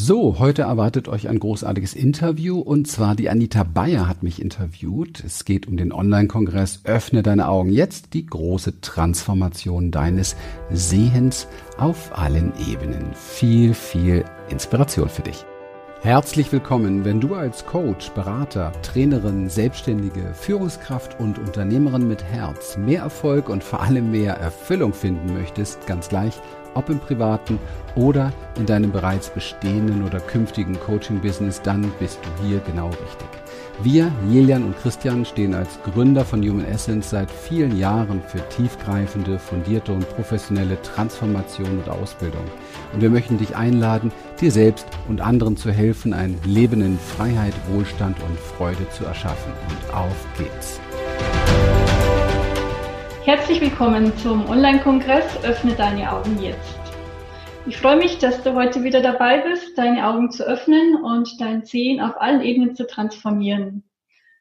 So, heute erwartet euch ein großartiges Interview und zwar die Anita Bayer hat mich interviewt. Es geht um den Online-Kongress Öffne deine Augen jetzt, die große Transformation deines Sehens auf allen Ebenen. Viel, viel Inspiration für dich. Herzlich willkommen, wenn du als Coach, Berater, Trainerin, Selbstständige, Führungskraft und Unternehmerin mit Herz mehr Erfolg und vor allem mehr Erfüllung finden möchtest, ganz gleich, ob im privaten oder in deinem bereits bestehenden oder künftigen Coaching-Business, dann bist du hier genau richtig. Wir, Jelian und Christian, stehen als Gründer von Human Essence seit vielen Jahren für tiefgreifende, fundierte und professionelle Transformation und Ausbildung. Und wir möchten dich einladen, dir selbst und anderen zu helfen, ein Leben in Freiheit, Wohlstand und Freude zu erschaffen. Und auf geht's! Herzlich willkommen zum Online-Kongress Öffne deine Augen jetzt. Ich freue mich, dass du heute wieder dabei bist, deine Augen zu öffnen und dein Sehen auf allen Ebenen zu transformieren.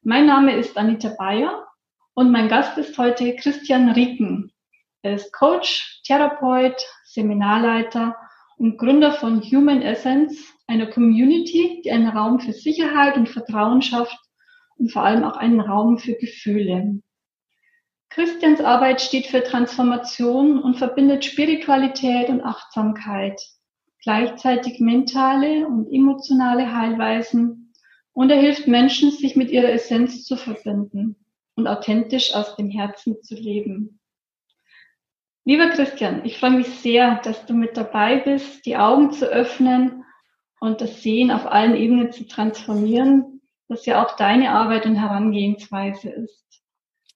Mein Name ist Anita Bayer und mein Gast ist heute Christian Rieken. Er ist Coach, Therapeut, Seminarleiter und Gründer von Human Essence, einer Community, die einen Raum für Sicherheit und Vertrauen schafft und vor allem auch einen Raum für Gefühle. Christians Arbeit steht für Transformation und verbindet Spiritualität und Achtsamkeit, gleichzeitig mentale und emotionale Heilweisen und er hilft Menschen, sich mit ihrer Essenz zu verbinden und authentisch aus dem Herzen zu leben. Lieber Christian, ich freue mich sehr, dass du mit dabei bist, die Augen zu öffnen und das Sehen auf allen Ebenen zu transformieren, das ja auch deine Arbeit und Herangehensweise ist.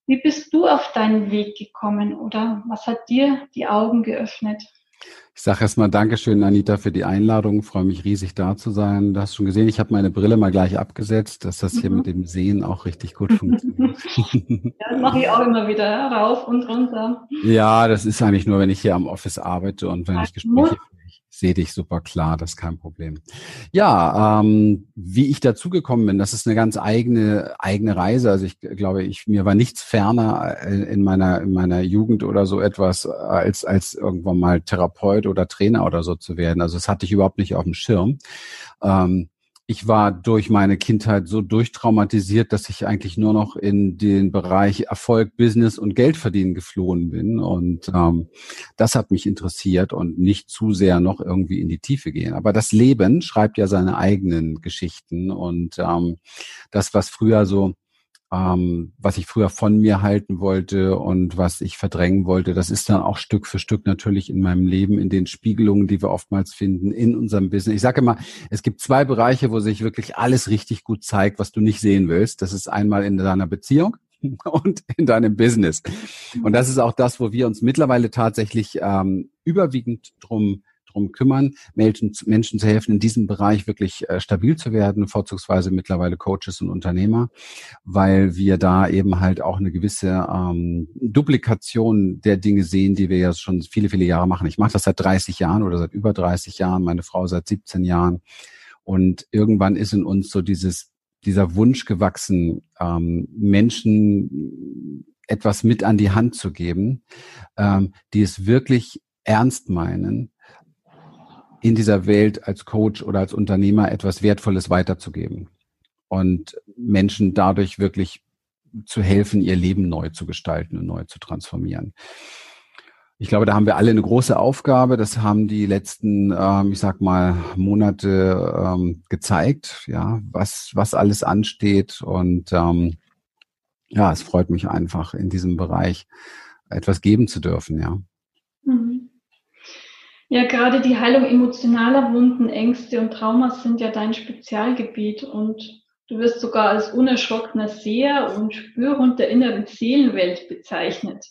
Wie bist du auf deinen Weg gekommen oder was hat dir die Augen geöffnet? Ich sage erstmal Dankeschön, Anita, für die Einladung. Ich freue mich riesig da zu sein. Du hast schon gesehen, ich habe meine Brille mal gleich abgesetzt, dass das hier mhm. mit dem Sehen auch richtig gut funktioniert. ja, das mache ich auch immer wieder, rauf und runter. Ja, das ist eigentlich nur, wenn ich hier am Office arbeite und wenn ich Gespräche sehe dich super klar, das ist kein Problem. Ja, ähm, wie ich dazu gekommen bin, das ist eine ganz eigene eigene Reise. Also ich glaube, ich mir war nichts ferner äh, in meiner in meiner Jugend oder so etwas als als irgendwann mal Therapeut oder Trainer oder so zu werden. Also das hatte ich überhaupt nicht auf dem Schirm. Ähm, ich war durch meine Kindheit so durchtraumatisiert, dass ich eigentlich nur noch in den Bereich Erfolg, Business und Geld verdienen geflohen bin. Und ähm, das hat mich interessiert und nicht zu sehr noch irgendwie in die Tiefe gehen. Aber das Leben schreibt ja seine eigenen Geschichten und ähm, das, was früher so ähm, was ich früher von mir halten wollte und was ich verdrängen wollte, das ist dann auch Stück für Stück natürlich in meinem Leben, in den Spiegelungen, die wir oftmals finden, in unserem Business. Ich sage immer, es gibt zwei Bereiche, wo sich wirklich alles richtig gut zeigt, was du nicht sehen willst. Das ist einmal in deiner Beziehung und in deinem Business. Und das ist auch das, wo wir uns mittlerweile tatsächlich ähm, überwiegend drum drum kümmern, Menschen, Menschen zu helfen, in diesem Bereich wirklich äh, stabil zu werden, vorzugsweise mittlerweile Coaches und Unternehmer, weil wir da eben halt auch eine gewisse ähm, Duplikation der Dinge sehen, die wir ja schon viele, viele Jahre machen. Ich mache das seit 30 Jahren oder seit über 30 Jahren, meine Frau seit 17 Jahren. Und irgendwann ist in uns so dieses, dieser Wunsch gewachsen, ähm, Menschen etwas mit an die Hand zu geben, ähm, die es wirklich ernst meinen in dieser Welt als Coach oder als Unternehmer etwas Wertvolles weiterzugeben und Menschen dadurch wirklich zu helfen, ihr Leben neu zu gestalten und neu zu transformieren. Ich glaube, da haben wir alle eine große Aufgabe. Das haben die letzten, ähm, ich sag mal, Monate ähm, gezeigt, ja, was, was alles ansteht. Und ähm, ja, es freut mich einfach, in diesem Bereich etwas geben zu dürfen, ja. Ja, gerade die Heilung emotionaler Wunden, Ängste und Traumas sind ja dein Spezialgebiet und du wirst sogar als unerschrockener Seher und Spürhund der inneren Seelenwelt bezeichnet.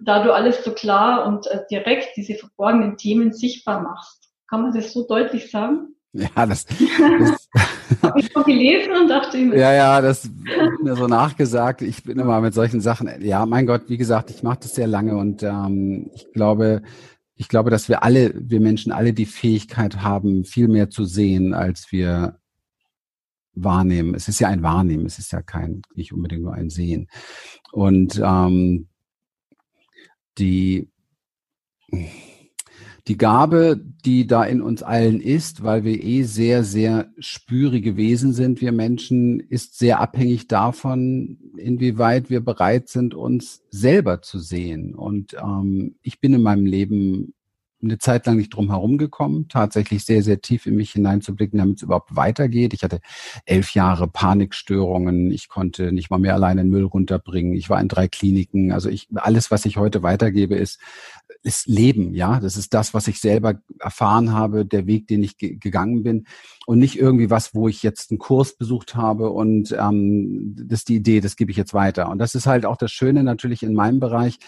Da du alles so klar und äh, direkt diese verborgenen Themen sichtbar machst. Kann man das so deutlich sagen? Ja, das, das habe ich schon gelesen und dachte mir. Ja, ja, das mir so nachgesagt. Ich bin immer mit solchen Sachen. Ja, mein Gott, wie gesagt, ich mache das sehr lange und ähm, ich glaube, ich glaube, dass wir alle, wir Menschen alle die Fähigkeit haben, viel mehr zu sehen, als wir wahrnehmen. Es ist ja ein Wahrnehmen, es ist ja kein, nicht unbedingt nur ein Sehen. Und ähm, die, die Gabe, die da in uns allen ist, weil wir eh sehr, sehr spürige Wesen sind, wir Menschen, ist sehr abhängig davon, inwieweit wir bereit sind, uns selber zu sehen. Und ähm, ich bin in meinem Leben eine Zeit lang nicht drum herum gekommen, tatsächlich sehr, sehr tief in mich hineinzublicken, damit es überhaupt weitergeht. Ich hatte elf Jahre Panikstörungen. Ich konnte nicht mal mehr alleine den Müll runterbringen. Ich war in drei Kliniken. Also ich, alles, was ich heute weitergebe, ist, ist Leben. Ja, das ist das, was ich selber erfahren habe, der Weg, den ich ge gegangen bin und nicht irgendwie was, wo ich jetzt einen Kurs besucht habe und ähm, das ist die Idee, das gebe ich jetzt weiter. Und das ist halt auch das Schöne natürlich in meinem Bereich,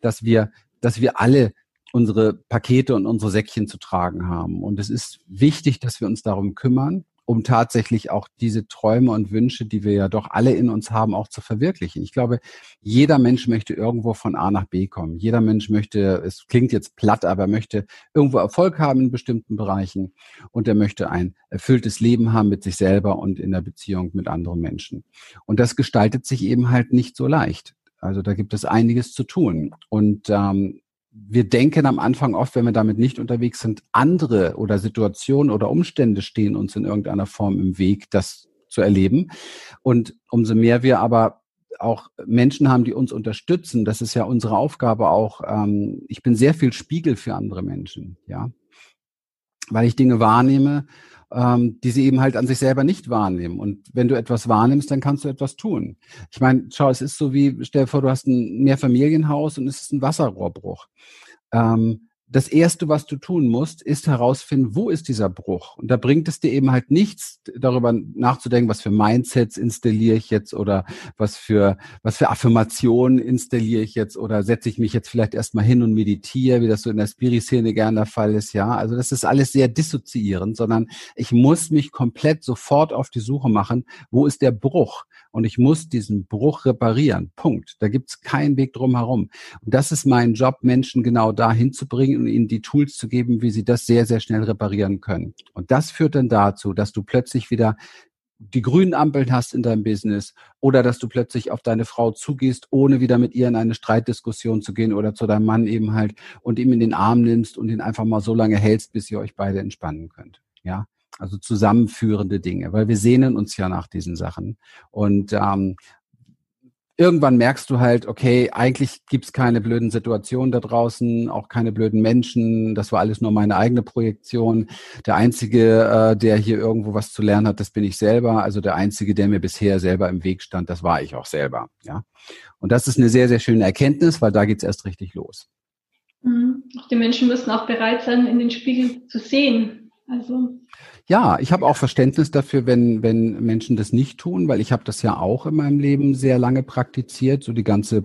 dass wir dass wir alle unsere Pakete und unsere Säckchen zu tragen haben. Und es ist wichtig, dass wir uns darum kümmern, um tatsächlich auch diese Träume und Wünsche, die wir ja doch alle in uns haben, auch zu verwirklichen. Ich glaube, jeder Mensch möchte irgendwo von A nach B kommen. Jeder Mensch möchte, es klingt jetzt platt, aber möchte irgendwo Erfolg haben in bestimmten Bereichen und er möchte ein erfülltes Leben haben mit sich selber und in der Beziehung mit anderen Menschen. Und das gestaltet sich eben halt nicht so leicht. Also da gibt es einiges zu tun. Und ähm, wir denken am Anfang oft, wenn wir damit nicht unterwegs sind, andere oder Situationen oder Umstände stehen uns in irgendeiner Form im Weg, das zu erleben. Und umso mehr wir aber auch Menschen haben, die uns unterstützen, das ist ja unsere Aufgabe auch. Ähm, ich bin sehr viel Spiegel für andere Menschen, ja, weil ich Dinge wahrnehme ähm, die sie eben halt an sich selber nicht wahrnehmen. Und wenn du etwas wahrnimmst, dann kannst du etwas tun. Ich meine, schau, es ist so wie, stell dir vor, du hast ein Mehrfamilienhaus und es ist ein Wasserrohrbruch. Ähm, das Erste, was du tun musst, ist herausfinden, wo ist dieser Bruch. Und da bringt es dir eben halt nichts, darüber nachzudenken, was für Mindsets installiere ich jetzt oder was für, was für Affirmationen installiere ich jetzt oder setze ich mich jetzt vielleicht erstmal hin und meditiere, wie das so in der Spiri-Szene gern der Fall ist. Ja, also das ist alles sehr dissoziierend, sondern ich muss mich komplett sofort auf die Suche machen, wo ist der Bruch? Und ich muss diesen Bruch reparieren. Punkt. Da gibt's keinen Weg drum herum. Und das ist mein Job, Menschen genau dahin zu bringen und ihnen die Tools zu geben, wie sie das sehr, sehr schnell reparieren können. Und das führt dann dazu, dass du plötzlich wieder die grünen Ampeln hast in deinem Business oder dass du plötzlich auf deine Frau zugehst, ohne wieder mit ihr in eine Streitdiskussion zu gehen oder zu deinem Mann eben halt und ihm in den Arm nimmst und ihn einfach mal so lange hältst, bis ihr euch beide entspannen könnt. Ja, also zusammenführende Dinge, weil wir sehnen uns ja nach diesen Sachen. Und ähm, irgendwann merkst du halt, okay, eigentlich gibt's keine blöden Situationen da draußen, auch keine blöden Menschen. Das war alles nur meine eigene Projektion. Der Einzige, äh, der hier irgendwo was zu lernen hat, das bin ich selber. Also der Einzige, der mir bisher selber im Weg stand, das war ich auch selber. Ja. Und das ist eine sehr, sehr schöne Erkenntnis, weil da geht's erst richtig los. Mhm. Die Menschen müssen auch bereit sein, in den Spiegel zu sehen. Also ja, ich habe auch Verständnis dafür, wenn, wenn Menschen das nicht tun, weil ich habe das ja auch in meinem Leben sehr lange praktiziert, so die ganze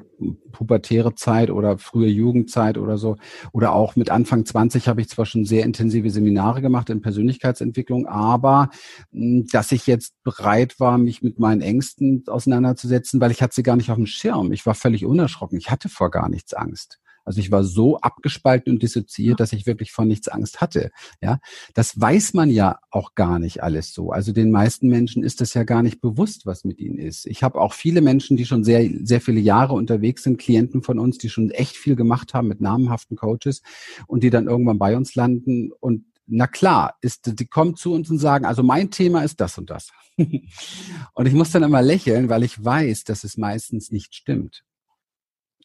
pubertäre Zeit oder frühe Jugendzeit oder so. Oder auch mit Anfang 20 habe ich zwar schon sehr intensive Seminare gemacht in Persönlichkeitsentwicklung, aber hm, dass ich jetzt bereit war, mich mit meinen Ängsten auseinanderzusetzen, weil ich hatte sie gar nicht auf dem Schirm. Ich war völlig unerschrocken. Ich hatte vor gar nichts Angst. Also ich war so abgespalten und dissoziiert, dass ich wirklich vor nichts Angst hatte. Ja, das weiß man ja auch gar nicht alles so. Also den meisten Menschen ist das ja gar nicht bewusst, was mit ihnen ist. Ich habe auch viele Menschen, die schon sehr, sehr viele Jahre unterwegs sind, Klienten von uns, die schon echt viel gemacht haben mit namenhaften Coaches und die dann irgendwann bei uns landen und na klar, ist, die kommen zu uns und sagen, also mein Thema ist das und das. und ich muss dann immer lächeln, weil ich weiß, dass es meistens nicht stimmt.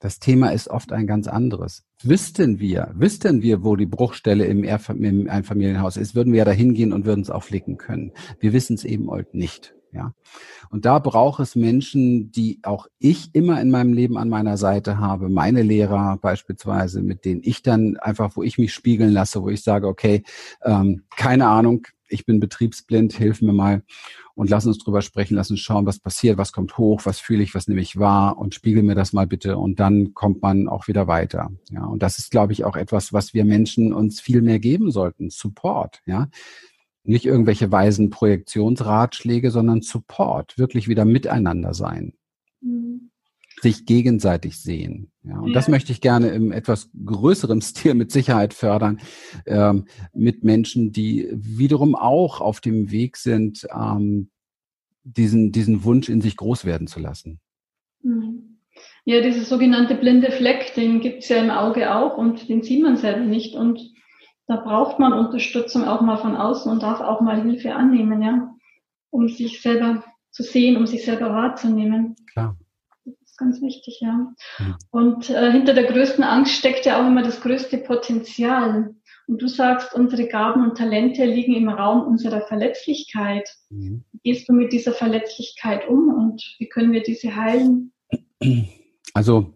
Das Thema ist oft ein ganz anderes. Wüssten wir, wüssten wir, wo die Bruchstelle im, Einfamilienhaus ist, würden wir ja da hingehen und würden es auch flicken können. Wir wissen es eben heute nicht. Ja. Und da braucht es Menschen, die auch ich immer in meinem Leben an meiner Seite habe, meine Lehrer beispielsweise, mit denen ich dann einfach, wo ich mich spiegeln lasse, wo ich sage, okay, ähm, keine Ahnung, ich bin betriebsblind, hilf mir mal und lass uns drüber sprechen, lass uns schauen, was passiert, was kommt hoch, was fühle ich, was nehme ich wahr und spiegel mir das mal bitte und dann kommt man auch wieder weiter. Ja, und das ist, glaube ich, auch etwas, was wir Menschen uns viel mehr geben sollten. Support, ja. Nicht irgendwelche weisen Projektionsratschläge, sondern Support, wirklich wieder miteinander sein. Mhm sich gegenseitig sehen. Ja, und ja. das möchte ich gerne im etwas größeren Stil mit Sicherheit fördern, ähm, mit Menschen, die wiederum auch auf dem Weg sind, ähm, diesen, diesen Wunsch in sich groß werden zu lassen. Mhm. Ja, dieser sogenannte blinde Fleck, den gibt es ja im Auge auch und den sieht man selber nicht. Und da braucht man Unterstützung auch mal von außen und darf auch mal Hilfe annehmen, ja, um sich selber zu sehen, um sich selber wahrzunehmen. Klar. Ganz wichtig, ja. Mhm. Und äh, hinter der größten Angst steckt ja auch immer das größte Potenzial. Und du sagst, unsere Gaben und Talente liegen im Raum unserer Verletzlichkeit. Mhm. Wie gehst du mit dieser Verletzlichkeit um und wie können wir diese heilen? Also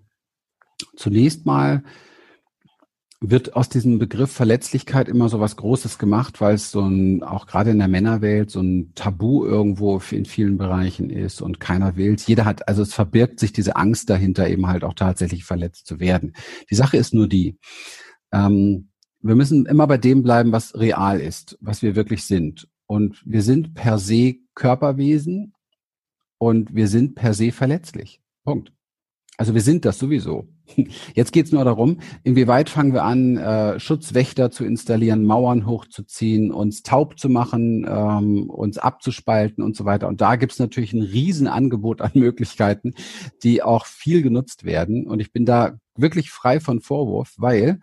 zunächst mal wird aus diesem Begriff Verletzlichkeit immer so was Großes gemacht, weil es so ein, auch gerade in der Männerwelt, so ein Tabu irgendwo in vielen Bereichen ist und keiner will Jeder hat, also es verbirgt sich diese Angst dahinter, eben halt auch tatsächlich verletzt zu werden. Die Sache ist nur die, ähm, wir müssen immer bei dem bleiben, was real ist, was wir wirklich sind. Und wir sind per se Körperwesen und wir sind per se verletzlich. Punkt. Also wir sind das sowieso. Jetzt geht es nur darum, inwieweit fangen wir an, äh, Schutzwächter zu installieren, Mauern hochzuziehen, uns taub zu machen, ähm, uns abzuspalten und so weiter. Und da gibt es natürlich ein Riesenangebot an Möglichkeiten, die auch viel genutzt werden. Und ich bin da wirklich frei von Vorwurf, weil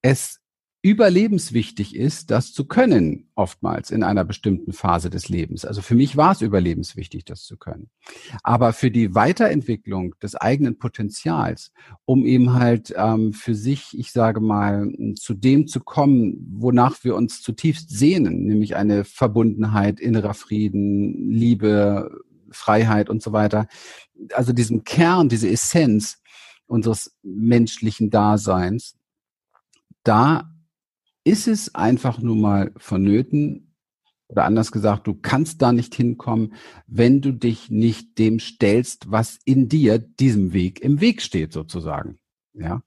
es überlebenswichtig ist, das zu können, oftmals in einer bestimmten Phase des Lebens. Also für mich war es überlebenswichtig, das zu können. Aber für die Weiterentwicklung des eigenen Potenzials, um eben halt ähm, für sich, ich sage mal, zu dem zu kommen, wonach wir uns zutiefst sehnen, nämlich eine Verbundenheit, innerer Frieden, Liebe, Freiheit und so weiter. Also diesem Kern, diese Essenz unseres menschlichen Daseins, da ist es einfach nur mal vonnöten, oder anders gesagt, du kannst da nicht hinkommen, wenn du dich nicht dem stellst, was in dir diesem Weg im Weg steht, sozusagen. Ja.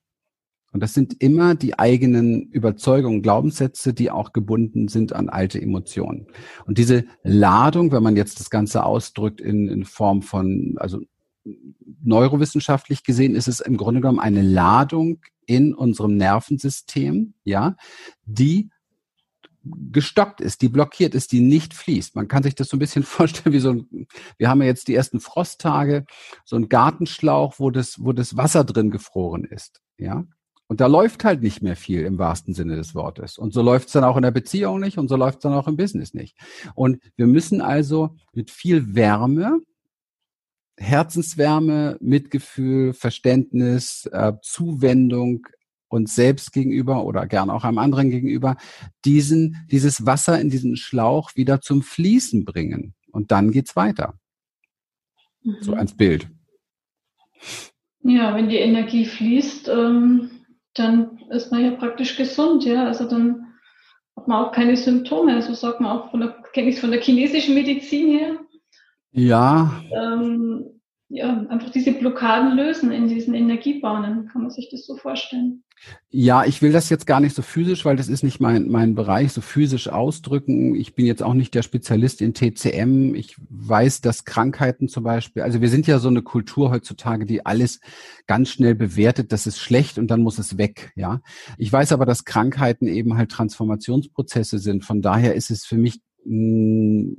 Und das sind immer die eigenen Überzeugungen, Glaubenssätze, die auch gebunden sind an alte Emotionen. Und diese Ladung, wenn man jetzt das Ganze ausdrückt in, in Form von, also neurowissenschaftlich gesehen, ist es im Grunde genommen eine Ladung in unserem Nervensystem, ja, die gestockt ist, die blockiert ist, die nicht fließt. Man kann sich das so ein bisschen vorstellen wie so ein, wir haben ja jetzt die ersten Frosttage, so ein Gartenschlauch, wo das, wo das Wasser drin gefroren ist, ja. Und da läuft halt nicht mehr viel im wahrsten Sinne des Wortes. Und so läuft es dann auch in der Beziehung nicht und so läuft es dann auch im Business nicht. Und wir müssen also mit viel Wärme Herzenswärme, Mitgefühl, Verständnis, äh, Zuwendung uns selbst gegenüber oder gern auch einem anderen gegenüber, diesen, dieses Wasser in diesen Schlauch wieder zum Fließen bringen. Und dann geht's weiter. Mhm. So als Bild. Ja, wenn die Energie fließt, ähm, dann ist man ja praktisch gesund, ja. Also dann hat man auch keine Symptome. Also sagt man auch von der, kenne ich von der chinesischen Medizin her. Ja. Ähm, ja, einfach diese Blockaden lösen in diesen Energiebahnen. Kann man sich das so vorstellen? Ja, ich will das jetzt gar nicht so physisch, weil das ist nicht mein, mein Bereich, so physisch ausdrücken. Ich bin jetzt auch nicht der Spezialist in TCM. Ich weiß, dass Krankheiten zum Beispiel, also wir sind ja so eine Kultur heutzutage, die alles ganz schnell bewertet, das ist schlecht und dann muss es weg, ja. Ich weiß aber, dass Krankheiten eben halt Transformationsprozesse sind. Von daher ist es für mich mh,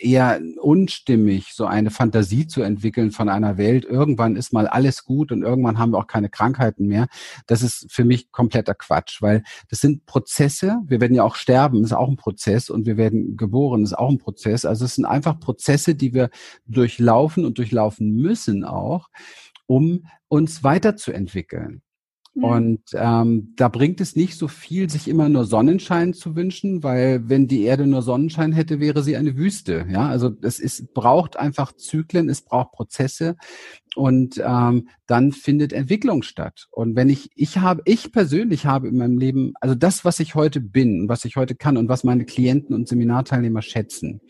eher unstimmig, so eine Fantasie zu entwickeln von einer Welt. Irgendwann ist mal alles gut und irgendwann haben wir auch keine Krankheiten mehr. Das ist für mich kompletter Quatsch, weil das sind Prozesse. Wir werden ja auch sterben, ist auch ein Prozess und wir werden geboren, ist auch ein Prozess. Also es sind einfach Prozesse, die wir durchlaufen und durchlaufen müssen auch, um uns weiterzuentwickeln. Und ähm, da bringt es nicht so viel, sich immer nur Sonnenschein zu wünschen, weil wenn die Erde nur Sonnenschein hätte, wäre sie eine Wüste. Ja, also es ist, braucht einfach Zyklen, es braucht Prozesse und ähm, dann findet Entwicklung statt. Und wenn ich, ich habe, ich persönlich habe in meinem Leben, also das, was ich heute bin, was ich heute kann und was meine Klienten und Seminarteilnehmer schätzen,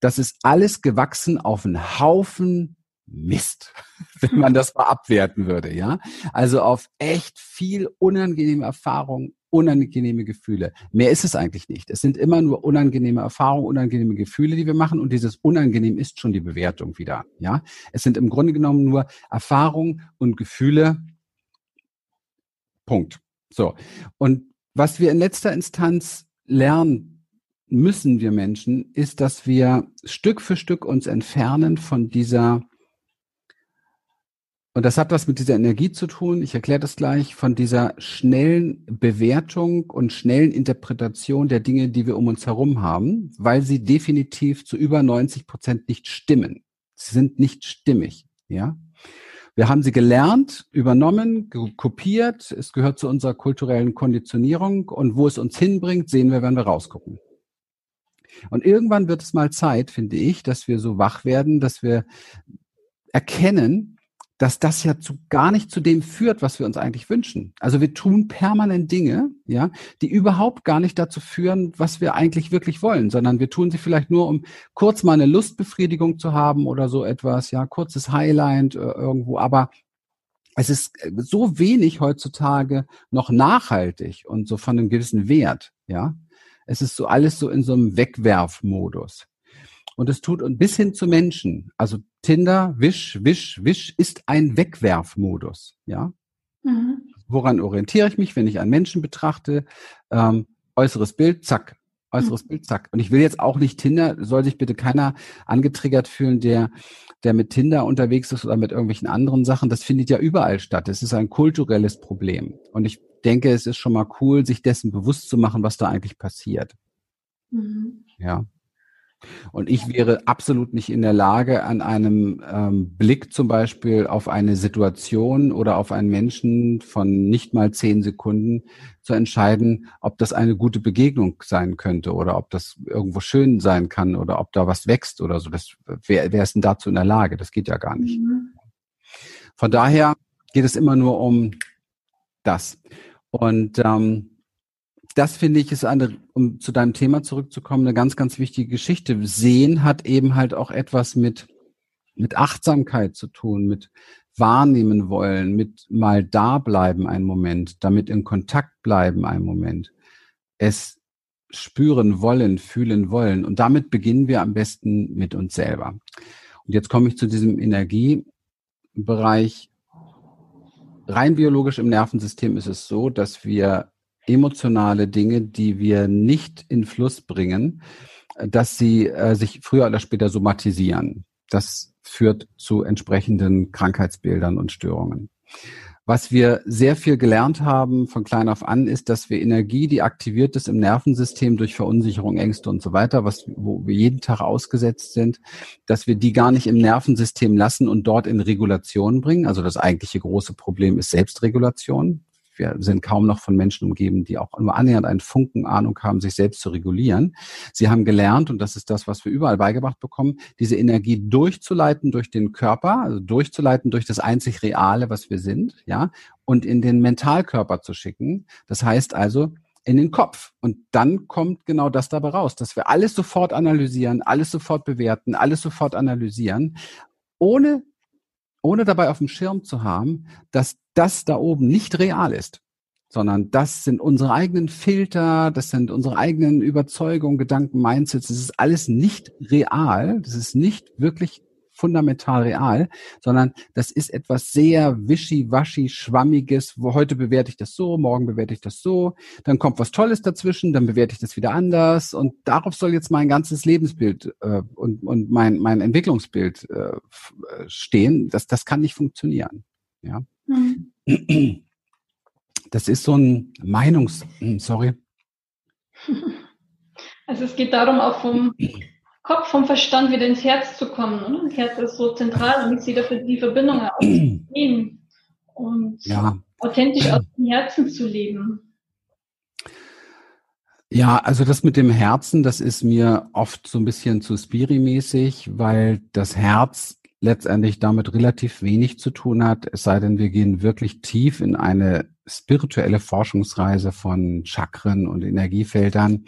das ist alles gewachsen auf einen Haufen Mist, wenn man das mal abwerten würde, ja. Also auf echt viel unangenehme Erfahrungen, unangenehme Gefühle. Mehr ist es eigentlich nicht. Es sind immer nur unangenehme Erfahrungen, unangenehme Gefühle, die wir machen und dieses unangenehm ist schon die Bewertung wieder, ja. Es sind im Grunde genommen nur Erfahrungen und Gefühle. Punkt. So. Und was wir in letzter Instanz lernen müssen wir Menschen, ist, dass wir Stück für Stück uns entfernen von dieser und das hat was mit dieser Energie zu tun, ich erkläre das gleich, von dieser schnellen Bewertung und schnellen Interpretation der Dinge, die wir um uns herum haben, weil sie definitiv zu über 90 Prozent nicht stimmen. Sie sind nicht stimmig, ja. Wir haben sie gelernt, übernommen, kopiert. Es gehört zu unserer kulturellen Konditionierung. Und wo es uns hinbringt, sehen wir, wenn wir rausgucken. Und irgendwann wird es mal Zeit, finde ich, dass wir so wach werden, dass wir erkennen, dass das ja zu, gar nicht zu dem führt, was wir uns eigentlich wünschen. Also wir tun permanent Dinge, ja, die überhaupt gar nicht dazu führen, was wir eigentlich wirklich wollen, sondern wir tun sie vielleicht nur, um kurz mal eine Lustbefriedigung zu haben oder so etwas, ja, kurzes Highlight äh, irgendwo, aber es ist äh, so wenig heutzutage noch nachhaltig und so von einem gewissen Wert, ja. Es ist so alles so in so einem Wegwerfmodus. Und es tut und bis hin zu Menschen. Also Tinder, Wisch, Wisch, Wisch ist ein Wegwerfmodus. Ja. Mhm. Woran orientiere ich mich, wenn ich einen Menschen betrachte? Ähm, äußeres Bild, zack. Äußeres mhm. Bild, zack. Und ich will jetzt auch nicht Tinder, soll sich bitte keiner angetriggert fühlen, der, der mit Tinder unterwegs ist oder mit irgendwelchen anderen Sachen. Das findet ja überall statt. Es ist ein kulturelles Problem. Und ich denke, es ist schon mal cool, sich dessen bewusst zu machen, was da eigentlich passiert. Mhm. Ja. Und ich wäre absolut nicht in der Lage, an einem ähm, Blick zum Beispiel auf eine Situation oder auf einen Menschen von nicht mal zehn Sekunden zu entscheiden, ob das eine gute Begegnung sein könnte oder ob das irgendwo schön sein kann oder ob da was wächst oder so. Das, wer, wer ist denn dazu in der Lage? Das geht ja gar nicht. Mhm. Von daher geht es immer nur um das. Und ähm, das finde ich ist eine, um zu deinem Thema zurückzukommen, eine ganz, ganz wichtige Geschichte. Sehen hat eben halt auch etwas mit, mit Achtsamkeit zu tun, mit wahrnehmen wollen, mit mal da bleiben einen Moment, damit in Kontakt bleiben einen Moment. Es spüren wollen, fühlen wollen. Und damit beginnen wir am besten mit uns selber. Und jetzt komme ich zu diesem Energiebereich. Rein biologisch im Nervensystem ist es so, dass wir emotionale Dinge, die wir nicht in Fluss bringen, dass sie äh, sich früher oder später somatisieren. Das führt zu entsprechenden Krankheitsbildern und Störungen. Was wir sehr viel gelernt haben von klein auf an, ist, dass wir Energie, die aktiviert ist im Nervensystem durch Verunsicherung, Ängste und so weiter, was, wo wir jeden Tag ausgesetzt sind, dass wir die gar nicht im Nervensystem lassen und dort in Regulation bringen. Also das eigentliche große Problem ist Selbstregulation wir sind kaum noch von Menschen umgeben, die auch nur annähernd einen Funken Ahnung haben, sich selbst zu regulieren. Sie haben gelernt, und das ist das, was wir überall beigebracht bekommen, diese Energie durchzuleiten durch den Körper, also durchzuleiten durch das einzig Reale, was wir sind, ja, und in den Mentalkörper zu schicken. Das heißt also, in den Kopf. Und dann kommt genau das dabei raus, dass wir alles sofort analysieren, alles sofort bewerten, alles sofort analysieren, ohne ohne dabei auf dem Schirm zu haben, dass das da oben nicht real ist, sondern das sind unsere eigenen Filter, das sind unsere eigenen Überzeugungen, Gedanken, Mindsets. Das ist alles nicht real. Das ist nicht wirklich fundamental real, sondern das ist etwas sehr wischiwaschi, schwammiges, wo heute bewerte ich das so, morgen bewerte ich das so, dann kommt was Tolles dazwischen, dann bewerte ich das wieder anders und darauf soll jetzt mein ganzes Lebensbild äh, und, und mein, mein Entwicklungsbild äh, stehen. Das, das kann nicht funktionieren. Ja. Mhm. Das ist so ein Meinungs, hm, sorry. Also es geht darum, auch vom Kopf, vom Verstand wieder ins Herz zu kommen. Ne? Das Herz ist so zentral und ich sehe dafür die Verbindung aufzunehmen und ja. authentisch aus dem Herzen zu leben. Ja, also das mit dem Herzen, das ist mir oft so ein bisschen zu spirimäßig, weil das Herz letztendlich damit relativ wenig zu tun hat, es sei denn, wir gehen wirklich tief in eine spirituelle Forschungsreise von Chakren und Energiefeldern.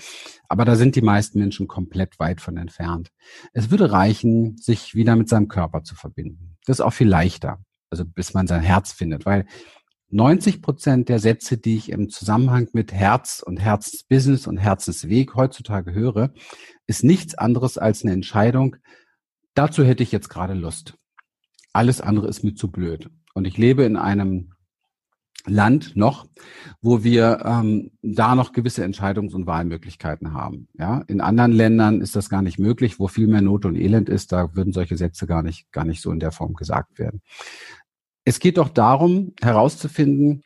Aber da sind die meisten Menschen komplett weit von entfernt. Es würde reichen, sich wieder mit seinem Körper zu verbinden. Das ist auch viel leichter. Also bis man sein Herz findet, weil 90 Prozent der Sätze, die ich im Zusammenhang mit Herz und Herzensbusiness und Herzensweg heutzutage höre, ist nichts anderes als eine Entscheidung, Dazu hätte ich jetzt gerade Lust. Alles andere ist mir zu blöd. Und ich lebe in einem Land noch, wo wir ähm, da noch gewisse Entscheidungs- und Wahlmöglichkeiten haben. Ja, in anderen Ländern ist das gar nicht möglich, wo viel mehr Not und Elend ist. Da würden solche Sätze gar nicht, gar nicht so in der Form gesagt werden. es geht doch darum, herauszufinden,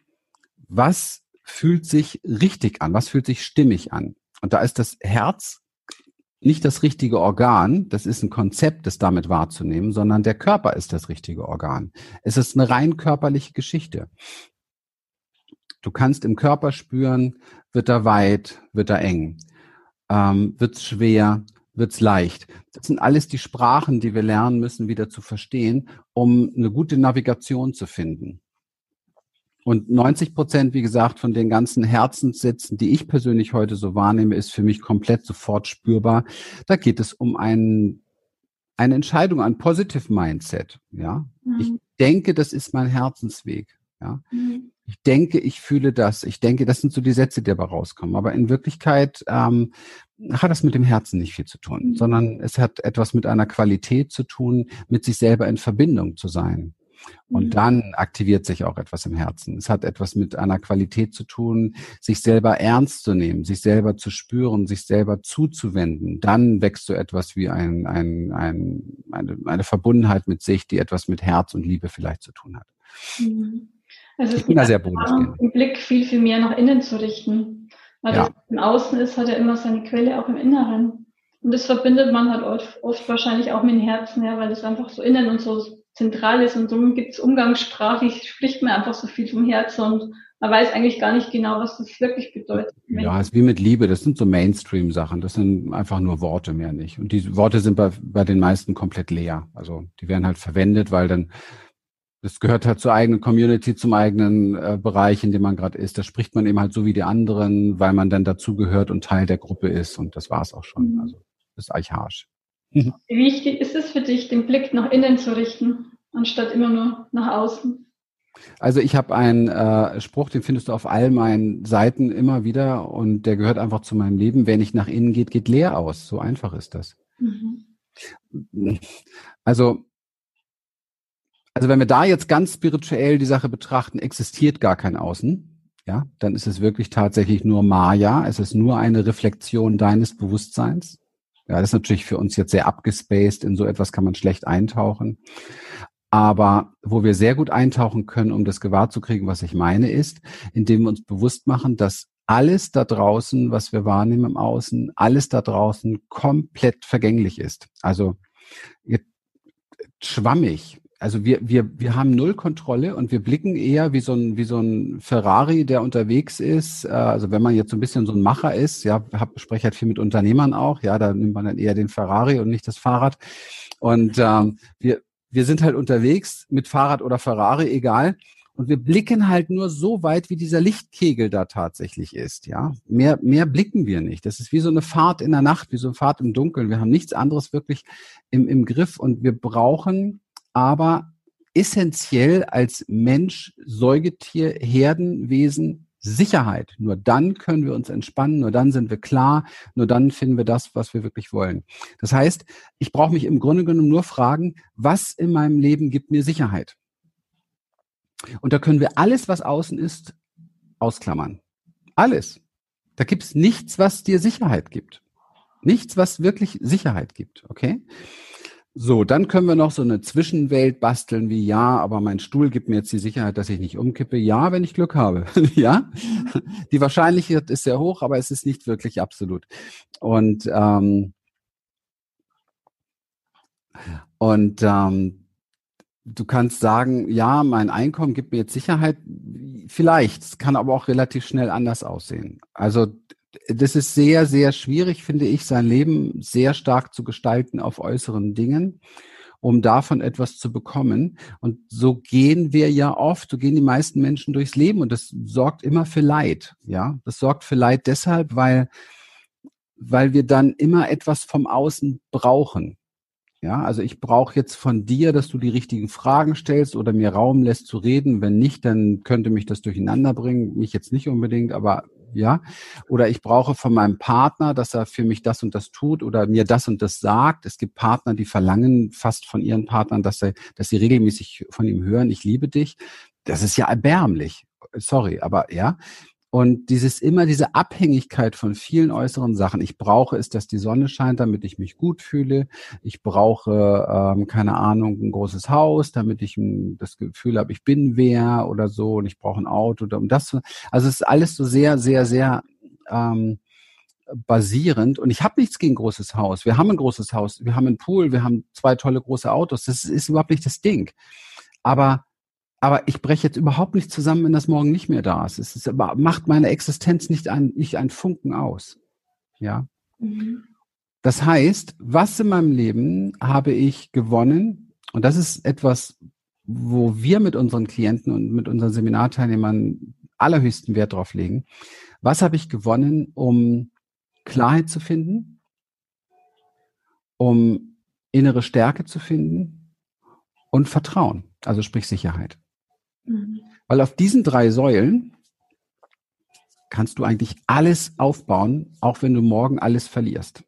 was fühlt sich richtig an, was fühlt sich stimmig an. Und da ist das Herz nicht das richtige Organ, das ist ein Konzept, das damit wahrzunehmen, sondern der Körper ist das richtige Organ. Es ist eine rein körperliche Geschichte. Du kannst im Körper spüren, wird er weit, wird er eng, ähm, wird es schwer, wird es leicht. Das sind alles die Sprachen, die wir lernen müssen, wieder zu verstehen, um eine gute Navigation zu finden. Und 90 Prozent, wie gesagt, von den ganzen Herzenssätzen, die ich persönlich heute so wahrnehme, ist für mich komplett sofort spürbar. Da geht es um ein, eine Entscheidung, ein Positive Mindset. Ja, mhm. ich denke, das ist mein Herzensweg. Ja, mhm. ich denke, ich fühle das. Ich denke, das sind so die Sätze, die dabei rauskommen. Aber in Wirklichkeit ähm, hat das mit dem Herzen nicht viel zu tun, mhm. sondern es hat etwas mit einer Qualität zu tun, mit sich selber in Verbindung zu sein. Und mhm. dann aktiviert sich auch etwas im Herzen. Es hat etwas mit einer Qualität zu tun, sich selber ernst zu nehmen, sich selber zu spüren, sich selber zuzuwenden. Dann wächst so etwas wie ein, ein, ein, eine, eine Verbundenheit mit sich, die etwas mit Herz und Liebe vielleicht zu tun hat. Mhm. Also ich bin da sehr bodenständig. Den Blick viel, viel mehr nach innen zu richten. Weil ja. das im Außen ist, hat er immer seine Quelle auch im Inneren. Und das verbindet man halt oft, oft wahrscheinlich auch mit dem Herzen, ja, weil es einfach so innen und so zentral ist und darum gibt es umgangssprachlich, spricht man einfach so viel vom Herzen und man weiß eigentlich gar nicht genau, was das wirklich bedeutet. Ja, es ist wie mit Liebe, das sind so Mainstream-Sachen, das sind einfach nur Worte mehr nicht. Und die Worte sind bei, bei den meisten komplett leer. Also die werden halt verwendet, weil dann das gehört halt zur eigenen Community, zum eigenen äh, Bereich, in dem man gerade ist. Da spricht man eben halt so wie die anderen, weil man dann dazugehört und Teil der Gruppe ist. Und das war es auch schon. Mhm. Also das ist archaisch. Wie wichtig ist es für dich, den Blick nach innen zu richten, anstatt immer nur nach außen? Also ich habe einen äh, Spruch, den findest du auf all meinen Seiten immer wieder und der gehört einfach zu meinem Leben. Wer nicht nach innen geht, geht leer aus. So einfach ist das. Mhm. Also, also wenn wir da jetzt ganz spirituell die Sache betrachten, existiert gar kein Außen. Ja, dann ist es wirklich tatsächlich nur Maya. Es ist nur eine Reflexion deines Bewusstseins. Ja, das ist natürlich für uns jetzt sehr abgespaced. In so etwas kann man schlecht eintauchen. Aber wo wir sehr gut eintauchen können, um das gewahr zu kriegen, was ich meine, ist, indem wir uns bewusst machen, dass alles da draußen, was wir wahrnehmen im Außen, alles da draußen komplett vergänglich ist. Also schwammig, also wir, wir, wir haben null Kontrolle und wir blicken eher wie so ein, wie so ein Ferrari, der unterwegs ist. Äh, also wenn man jetzt so ein bisschen so ein Macher ist, ja, hab, spreche halt viel mit Unternehmern auch, ja, da nimmt man dann eher den Ferrari und nicht das Fahrrad. Und ähm, wir, wir sind halt unterwegs mit Fahrrad oder Ferrari, egal. Und wir blicken halt nur so weit, wie dieser Lichtkegel da tatsächlich ist, ja. Mehr, mehr blicken wir nicht. Das ist wie so eine Fahrt in der Nacht, wie so eine Fahrt im Dunkeln. Wir haben nichts anderes wirklich im, im Griff und wir brauchen aber essentiell als Mensch, Säugetier, Herdenwesen Sicherheit. Nur dann können wir uns entspannen, nur dann sind wir klar, nur dann finden wir das, was wir wirklich wollen. Das heißt, ich brauche mich im Grunde genommen nur fragen, was in meinem Leben gibt mir Sicherheit? Und da können wir alles, was außen ist, ausklammern. Alles. Da gibt es nichts, was dir Sicherheit gibt. Nichts, was wirklich Sicherheit gibt. Okay? So, dann können wir noch so eine Zwischenwelt basteln wie ja, aber mein Stuhl gibt mir jetzt die Sicherheit, dass ich nicht umkippe. Ja, wenn ich Glück habe. ja, die Wahrscheinlichkeit ist sehr hoch, aber es ist nicht wirklich absolut. Und ähm, und ähm, du kannst sagen, ja, mein Einkommen gibt mir jetzt Sicherheit. Vielleicht, es kann aber auch relativ schnell anders aussehen. Also das ist sehr, sehr schwierig, finde ich, sein Leben sehr stark zu gestalten auf äußeren Dingen, um davon etwas zu bekommen. Und so gehen wir ja oft, so gehen die meisten Menschen durchs Leben und das sorgt immer für Leid. Ja, das sorgt für Leid deshalb, weil, weil wir dann immer etwas vom Außen brauchen. Ja, also ich brauche jetzt von dir, dass du die richtigen Fragen stellst oder mir Raum lässt zu reden. Wenn nicht, dann könnte mich das durcheinander bringen. Mich jetzt nicht unbedingt, aber ja, oder ich brauche von meinem Partner, dass er für mich das und das tut oder mir das und das sagt. Es gibt Partner, die verlangen fast von ihren Partnern, dass sie, dass sie regelmäßig von ihm hören, ich liebe dich. Das ist ja erbärmlich. Sorry, aber ja. Und dieses immer diese Abhängigkeit von vielen äußeren Sachen. Ich brauche es, dass die Sonne scheint, damit ich mich gut fühle. Ich brauche, ähm, keine Ahnung, ein großes Haus, damit ich das Gefühl habe, ich bin wer oder so. Und ich brauche ein Auto, um das. Also es ist alles so sehr, sehr, sehr ähm, basierend. Und ich habe nichts gegen großes Haus. Wir haben ein großes Haus, wir haben einen Pool, wir haben zwei tolle große Autos. Das ist überhaupt nicht das Ding. Aber aber ich breche jetzt überhaupt nicht zusammen, wenn das morgen nicht mehr da ist. Es ist, macht meine Existenz nicht ein, nicht ein Funken aus. Ja. Mhm. Das heißt, was in meinem Leben habe ich gewonnen? Und das ist etwas, wo wir mit unseren Klienten und mit unseren Seminarteilnehmern allerhöchsten Wert drauf legen. Was habe ich gewonnen, um Klarheit zu finden, um innere Stärke zu finden und Vertrauen, also sprich Sicherheit. Mhm. Weil auf diesen drei Säulen kannst du eigentlich alles aufbauen, auch wenn du morgen alles verlierst.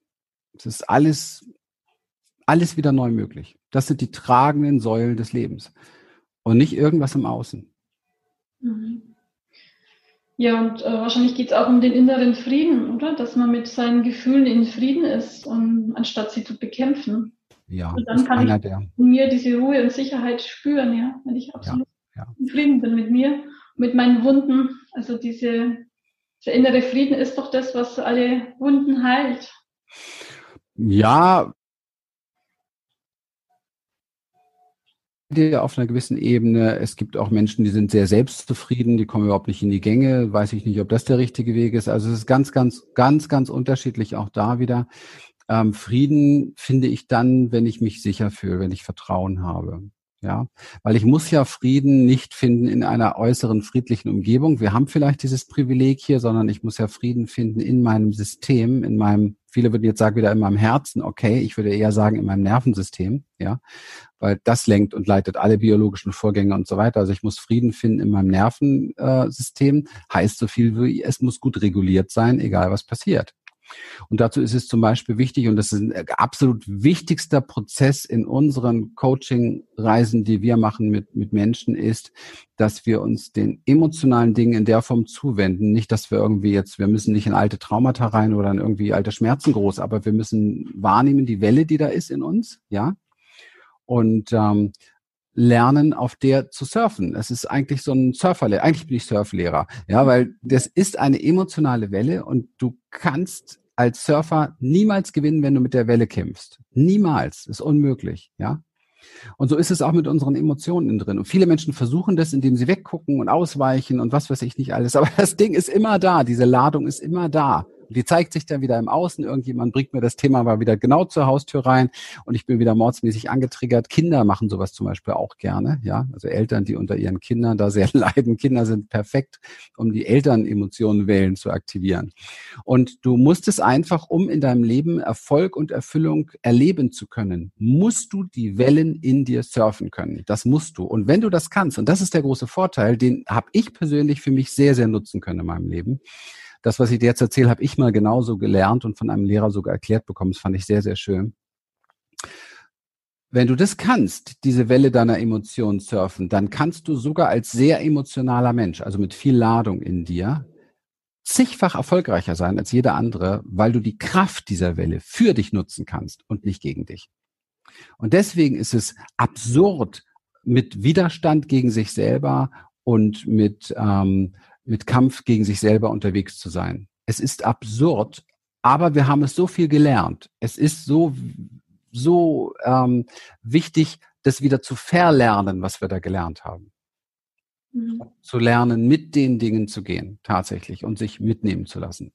Es ist alles, alles wieder neu möglich. Das sind die tragenden Säulen des Lebens und nicht irgendwas im Außen. Mhm. Ja, und äh, wahrscheinlich geht es auch um den inneren Frieden, oder? Dass man mit seinen Gefühlen in Frieden ist, und, anstatt sie zu bekämpfen. Ja, und dann kann ich der. mir diese Ruhe und Sicherheit spüren, ja, wenn ich absolut ja. in Frieden bin mit mir, mit meinen Wunden. Also diese, dieser innere Frieden ist doch das, was alle Wunden heilt. Ja, auf einer gewissen Ebene. Es gibt auch Menschen, die sind sehr selbstzufrieden, die kommen überhaupt nicht in die Gänge. Weiß ich nicht, ob das der richtige Weg ist. Also es ist ganz, ganz, ganz, ganz unterschiedlich auch da wieder. Ähm, Frieden finde ich dann, wenn ich mich sicher fühle, wenn ich Vertrauen habe. Ja, weil ich muss ja Frieden nicht finden in einer äußeren friedlichen Umgebung. Wir haben vielleicht dieses Privileg hier, sondern ich muss ja Frieden finden in meinem System, in meinem, viele würden jetzt sagen wieder in meinem Herzen, okay, ich würde eher sagen in meinem Nervensystem, ja, weil das lenkt und leitet alle biologischen Vorgänge und so weiter. Also ich muss Frieden finden in meinem Nervensystem, heißt so viel wie, es muss gut reguliert sein, egal was passiert. Und dazu ist es zum Beispiel wichtig, und das ist ein absolut wichtigster Prozess in unseren Coaching-Reisen, die wir machen mit, mit Menschen, ist, dass wir uns den emotionalen Dingen in der Form zuwenden. Nicht, dass wir irgendwie jetzt, wir müssen nicht in alte Traumata rein oder in irgendwie alte Schmerzen groß, aber wir müssen wahrnehmen die Welle, die da ist in uns, ja. Und ähm, lernen, auf der zu surfen. Es ist eigentlich so ein Surferlehrer. Eigentlich bin ich Surflehrer, ja, weil das ist eine emotionale Welle und du kannst als Surfer niemals gewinnen, wenn du mit der Welle kämpfst. Niemals. Ist unmöglich, ja. Und so ist es auch mit unseren Emotionen drin. Und viele Menschen versuchen das, indem sie weggucken und ausweichen und was weiß ich nicht alles. Aber das Ding ist immer da. Diese Ladung ist immer da. Und die zeigt sich dann wieder im Außen. Irgendjemand bringt mir das Thema mal wieder genau zur Haustür rein und ich bin wieder mordsmäßig angetriggert. Kinder machen sowas zum Beispiel auch gerne. Ja, also Eltern, die unter ihren Kindern da sehr leiden. Kinder sind perfekt, um die Elternemotionen wählen zu aktivieren. Und du musst es einfach, um in deinem Leben Erfolg und Erfüllung erleben zu können, musst du die Wellen in dir surfen können. Das musst du. Und wenn du das kannst, und das ist der große Vorteil, den habe ich persönlich für mich sehr, sehr nutzen können in meinem Leben, das, was ich dir jetzt erzähle, habe ich mal genauso gelernt und von einem Lehrer sogar erklärt bekommen. Das fand ich sehr, sehr schön. Wenn du das kannst, diese Welle deiner Emotionen surfen, dann kannst du sogar als sehr emotionaler Mensch, also mit viel Ladung in dir, zigfach erfolgreicher sein als jeder andere, weil du die Kraft dieser Welle für dich nutzen kannst und nicht gegen dich. Und deswegen ist es absurd, mit Widerstand gegen sich selber und mit ähm, mit Kampf gegen sich selber unterwegs zu sein. Es ist absurd, aber wir haben es so viel gelernt. Es ist so, so ähm, wichtig, das wieder zu verlernen, was wir da gelernt haben. Mhm. Zu lernen, mit den Dingen zu gehen, tatsächlich, und sich mitnehmen zu lassen.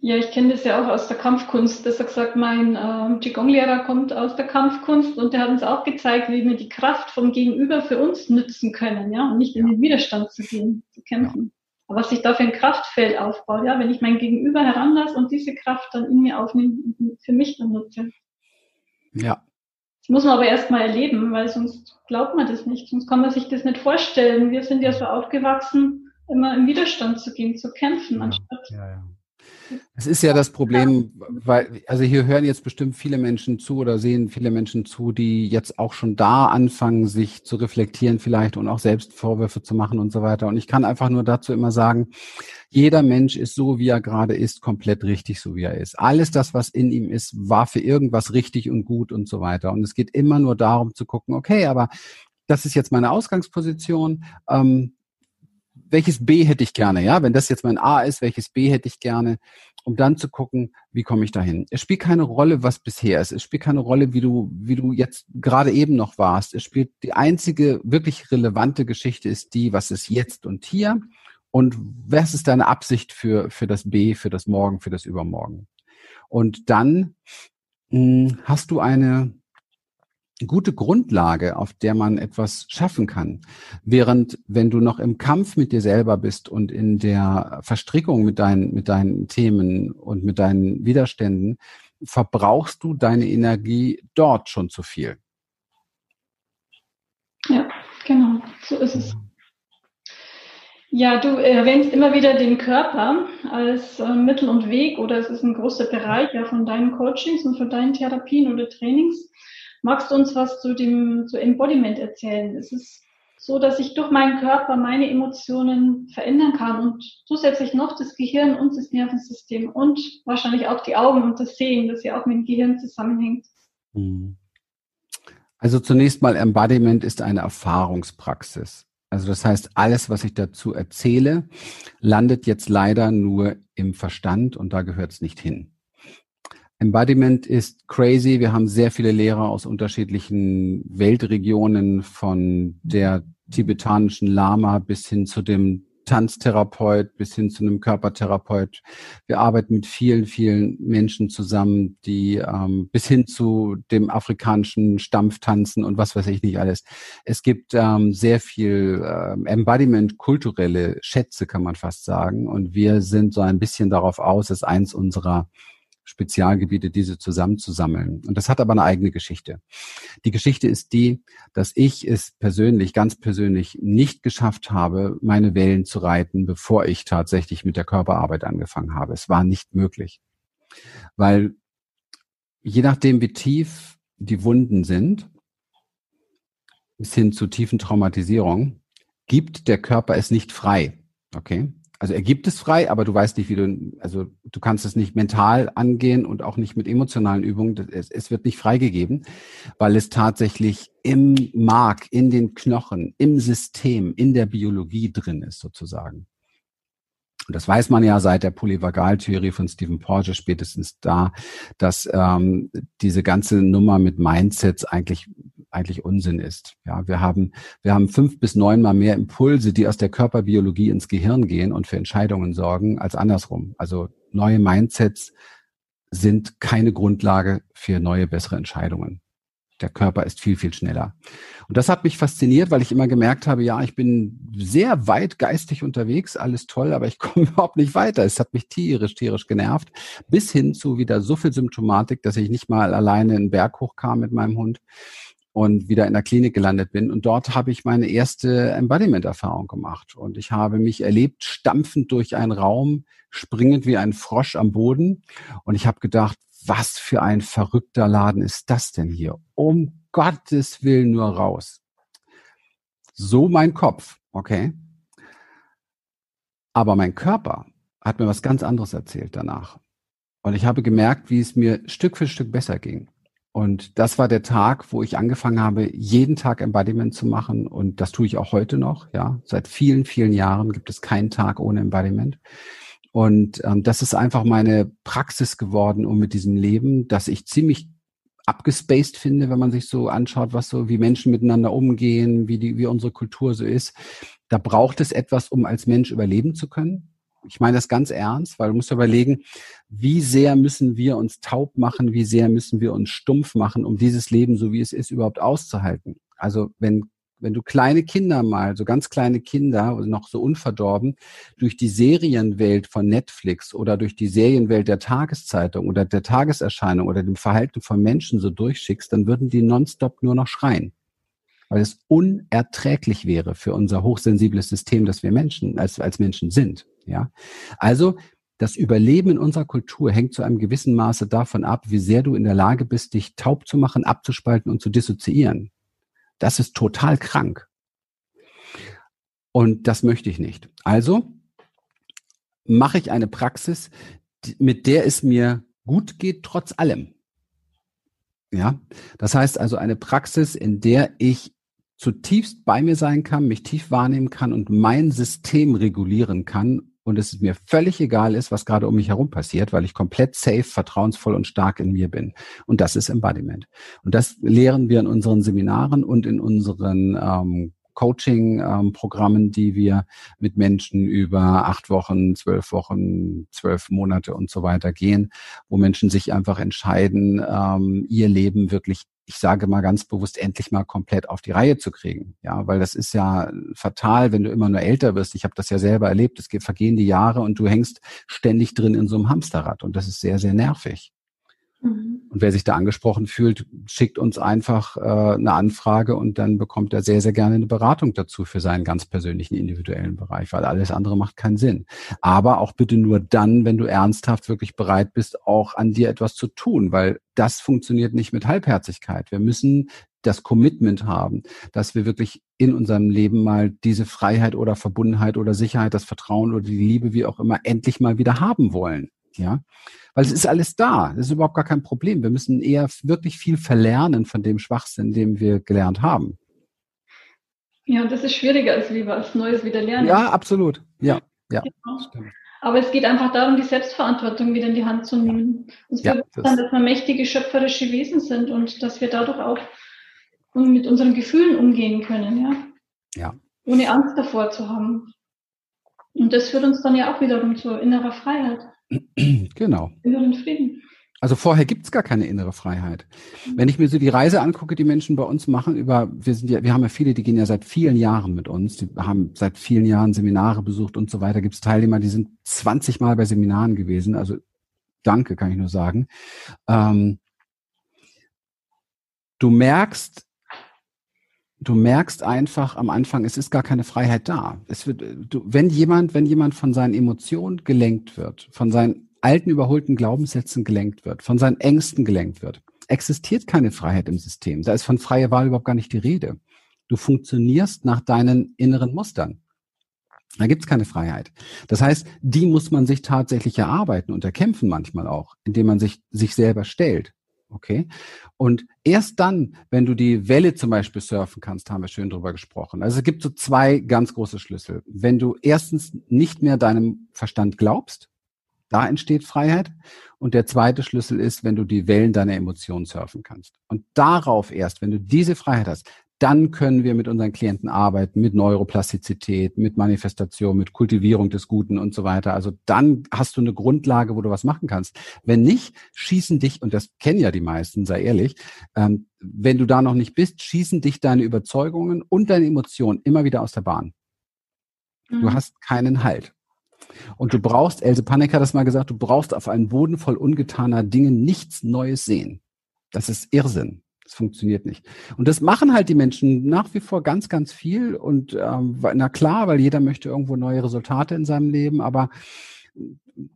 Ja, ich kenne das ja auch aus der Kampfkunst. Das hat gesagt, mein äh, Qigong-Lehrer kommt aus der Kampfkunst und der hat uns auch gezeigt, wie wir die Kraft vom Gegenüber für uns nützen können, ja, und nicht in den Widerstand zu gehen, zu kämpfen. Aber was sich da für ein Kraftfeld aufbaut, ja, wenn ich mein Gegenüber heranlasse und diese Kraft dann in mir aufnehme und für mich dann nutze. Ja. Das muss man aber erstmal erleben, weil sonst glaubt man das nicht, sonst kann man sich das nicht vorstellen. Wir sind ja so aufgewachsen, immer im Widerstand zu gehen, zu kämpfen, ja, anstatt ja, ja Es ist ja das Problem, weil, also hier hören jetzt bestimmt viele Menschen zu oder sehen viele Menschen zu, die jetzt auch schon da anfangen, sich zu reflektieren vielleicht und auch selbst Vorwürfe zu machen und so weiter. Und ich kann einfach nur dazu immer sagen, jeder Mensch ist so, wie er gerade ist, komplett richtig, so wie er ist. Alles das, was in ihm ist, war für irgendwas richtig und gut und so weiter. Und es geht immer nur darum zu gucken, okay, aber das ist jetzt meine Ausgangsposition. Ähm, welches B hätte ich gerne, ja? Wenn das jetzt mein A ist, welches B hätte ich gerne, um dann zu gucken, wie komme ich dahin? Es spielt keine Rolle, was bisher ist. Es spielt keine Rolle, wie du, wie du jetzt gerade eben noch warst. Es spielt die einzige wirklich relevante Geschichte ist die, was ist jetzt und hier und was ist deine Absicht für, für das B, für das Morgen, für das Übermorgen? Und dann mh, hm, hast du eine, gute Grundlage, auf der man etwas schaffen kann. Während wenn du noch im Kampf mit dir selber bist und in der Verstrickung mit deinen, mit deinen Themen und mit deinen Widerständen, verbrauchst du deine Energie dort schon zu viel. Ja, genau, so ist es. Ja, du erwähnst immer wieder den Körper als äh, Mittel und Weg oder es ist ein großer Bereich ja, von deinen Coachings und von deinen Therapien oder Trainings. Magst du uns was zu dem zu Embodiment erzählen? Es ist so, dass ich durch meinen Körper meine Emotionen verändern kann und zusätzlich noch das Gehirn und das Nervensystem und wahrscheinlich auch die Augen und das Sehen, das ja auch mit dem Gehirn zusammenhängt. Mhm. Also zunächst mal Embodiment ist eine Erfahrungspraxis. Also das heißt, alles, was ich dazu erzähle, landet jetzt leider nur im Verstand und da gehört es nicht hin. Embodiment ist crazy. Wir haben sehr viele Lehrer aus unterschiedlichen Weltregionen, von der tibetanischen Lama bis hin zu dem Tanztherapeut bis hin zu einem Körpertherapeut. Wir arbeiten mit vielen, vielen Menschen zusammen, die ähm, bis hin zu dem afrikanischen Stampftanzen und was weiß ich nicht alles. Es gibt ähm, sehr viel ähm, Embodiment, kulturelle Schätze, kann man fast sagen. Und wir sind so ein bisschen darauf aus, es eins unserer Spezialgebiete, diese zusammenzusammeln. Und das hat aber eine eigene Geschichte. Die Geschichte ist die, dass ich es persönlich, ganz persönlich nicht geschafft habe, meine Wellen zu reiten, bevor ich tatsächlich mit der Körperarbeit angefangen habe. Es war nicht möglich. Weil je nachdem, wie tief die Wunden sind, bis hin zu tiefen Traumatisierung, gibt der Körper es nicht frei. Okay? Also er gibt es frei, aber du weißt nicht, wie du, also du kannst es nicht mental angehen und auch nicht mit emotionalen Übungen. Es, es wird nicht freigegeben, weil es tatsächlich im Mark, in den Knochen, im System, in der Biologie drin ist sozusagen. Und das weiß man ja seit der Polyvagaltheorie von Stephen Porges spätestens da, dass ähm, diese ganze Nummer mit Mindsets eigentlich eigentlich Unsinn ist. Ja, wir haben, wir haben fünf bis neunmal mehr Impulse, die aus der Körperbiologie ins Gehirn gehen und für Entscheidungen sorgen, als andersrum. Also neue Mindsets sind keine Grundlage für neue, bessere Entscheidungen. Der Körper ist viel, viel schneller. Und das hat mich fasziniert, weil ich immer gemerkt habe, ja, ich bin sehr weit geistig unterwegs, alles toll, aber ich komme überhaupt nicht weiter. Es hat mich tierisch, tierisch genervt, bis hin zu wieder so viel Symptomatik, dass ich nicht mal alleine einen Berg hochkam mit meinem Hund und wieder in der Klinik gelandet bin. Und dort habe ich meine erste Embodiment-Erfahrung gemacht. Und ich habe mich erlebt, stampfend durch einen Raum, springend wie ein Frosch am Boden. Und ich habe gedacht, was für ein verrückter Laden ist das denn hier? Um Gottes Willen nur raus. So mein Kopf, okay? Aber mein Körper hat mir was ganz anderes erzählt danach. Und ich habe gemerkt, wie es mir Stück für Stück besser ging. Und das war der Tag, wo ich angefangen habe, jeden Tag Embodiment zu machen. Und das tue ich auch heute noch. Ja, seit vielen, vielen Jahren gibt es keinen Tag ohne Embodiment. Und ähm, das ist einfach meine Praxis geworden, um mit diesem Leben, dass ich ziemlich abgespaced finde, wenn man sich so anschaut, was so, wie Menschen miteinander umgehen, wie die, wie unsere Kultur so ist. Da braucht es etwas, um als Mensch überleben zu können. Ich meine das ganz ernst, weil du musst überlegen, wie sehr müssen wir uns taub machen, wie sehr müssen wir uns stumpf machen, um dieses Leben, so wie es ist, überhaupt auszuhalten. Also wenn wenn du kleine Kinder mal, so ganz kleine Kinder, noch so unverdorben, durch die Serienwelt von Netflix oder durch die Serienwelt der Tageszeitung oder der Tageserscheinung oder dem Verhalten von Menschen so durchschickst, dann würden die nonstop nur noch schreien weil es unerträglich wäre für unser hochsensibles System, dass wir Menschen als, als Menschen sind. Ja, also das Überleben in unserer Kultur hängt zu einem gewissen Maße davon ab, wie sehr du in der Lage bist, dich taub zu machen, abzuspalten und zu dissoziieren. Das ist total krank. Und das möchte ich nicht. Also mache ich eine Praxis, mit der es mir gut geht, trotz allem. Ja, das heißt also eine Praxis, in der ich zutiefst bei mir sein kann, mich tief wahrnehmen kann und mein System regulieren kann und es mir völlig egal ist, was gerade um mich herum passiert, weil ich komplett safe, vertrauensvoll und stark in mir bin. Und das ist Embodiment. Und das lehren wir in unseren Seminaren und in unseren ähm, Coaching-Programmen, die wir mit Menschen über acht Wochen, zwölf Wochen, zwölf Monate und so weiter gehen, wo Menschen sich einfach entscheiden, ähm, ihr Leben wirklich ich sage mal ganz bewusst, endlich mal komplett auf die Reihe zu kriegen. Ja, weil das ist ja fatal, wenn du immer nur älter wirst. Ich habe das ja selber erlebt. Es vergehen die Jahre und du hängst ständig drin in so einem Hamsterrad und das ist sehr, sehr nervig. Mhm. Und wer sich da angesprochen fühlt, schickt uns einfach äh, eine Anfrage und dann bekommt er sehr, sehr gerne eine Beratung dazu für seinen ganz persönlichen individuellen Bereich, weil alles andere macht keinen Sinn. Aber auch bitte nur dann, wenn du ernsthaft wirklich bereit bist, auch an dir etwas zu tun, weil das funktioniert nicht mit Halbherzigkeit. Wir müssen das Commitment haben, dass wir wirklich in unserem Leben mal diese Freiheit oder Verbundenheit oder Sicherheit, das Vertrauen oder die Liebe, wie auch immer, endlich mal wieder haben wollen. Ja, weil es ist alles da. Das ist überhaupt gar kein Problem. Wir müssen eher wirklich viel verlernen von dem Schwachsinn, den wir gelernt haben. Ja, und das ist schwieriger als wie was Neues wieder lernen. Ja, absolut. Ja, ja. Genau. Aber es geht einfach darum, die Selbstverantwortung wieder in die Hand zu nehmen. Uns ja, bewusst das dass wir mächtige schöpferische Wesen sind und dass wir dadurch auch mit unseren Gefühlen umgehen können, ja. Ja. Ohne Angst davor zu haben. Und das führt uns dann ja auch wiederum zur innerer Freiheit. Genau. Inneren Frieden. Also vorher gibt's gar keine innere Freiheit. Wenn ich mir so die Reise angucke, die Menschen bei uns machen, über, wir sind ja, wir haben ja viele, die gehen ja seit vielen Jahren mit uns, die haben seit vielen Jahren Seminare besucht und so weiter. Gibt's Teilnehmer, die sind 20 Mal bei Seminaren gewesen. Also danke, kann ich nur sagen. Ähm, du merkst, du merkst einfach am Anfang, es ist gar keine Freiheit da. Es wird, du, wenn jemand, wenn jemand von seinen Emotionen gelenkt wird, von seinen alten überholten Glaubenssätzen gelenkt wird, von seinen Ängsten gelenkt wird, existiert keine Freiheit im System. Da ist von freier Wahl überhaupt gar nicht die Rede. Du funktionierst nach deinen inneren Mustern. Da gibt's keine Freiheit. Das heißt, die muss man sich tatsächlich erarbeiten und erkämpfen manchmal auch, indem man sich, sich selber stellt. Okay. Und erst dann, wenn du die Welle zum Beispiel surfen kannst, haben wir schön drüber gesprochen. Also es gibt so zwei ganz große Schlüssel. Wenn du erstens nicht mehr deinem Verstand glaubst, da entsteht Freiheit. Und der zweite Schlüssel ist, wenn du die Wellen deiner Emotionen surfen kannst. Und darauf erst, wenn du diese Freiheit hast, dann können wir mit unseren Klienten arbeiten, mit Neuroplastizität, mit Manifestation, mit Kultivierung des Guten und so weiter. Also dann hast du eine Grundlage, wo du was machen kannst. Wenn nicht, schießen dich, und das kennen ja die meisten, sei ehrlich, ähm, wenn du da noch nicht bist, schießen dich deine Überzeugungen und deine Emotionen immer wieder aus der Bahn. Mhm. Du hast keinen Halt. Und du brauchst, Else Panik hat das mal gesagt, du brauchst auf einen Boden voll ungetaner Dinge nichts Neues sehen. Das ist Irrsinn. Das funktioniert nicht. Und das machen halt die Menschen nach wie vor ganz, ganz viel. Und ähm, na klar, weil jeder möchte irgendwo neue Resultate in seinem Leben, aber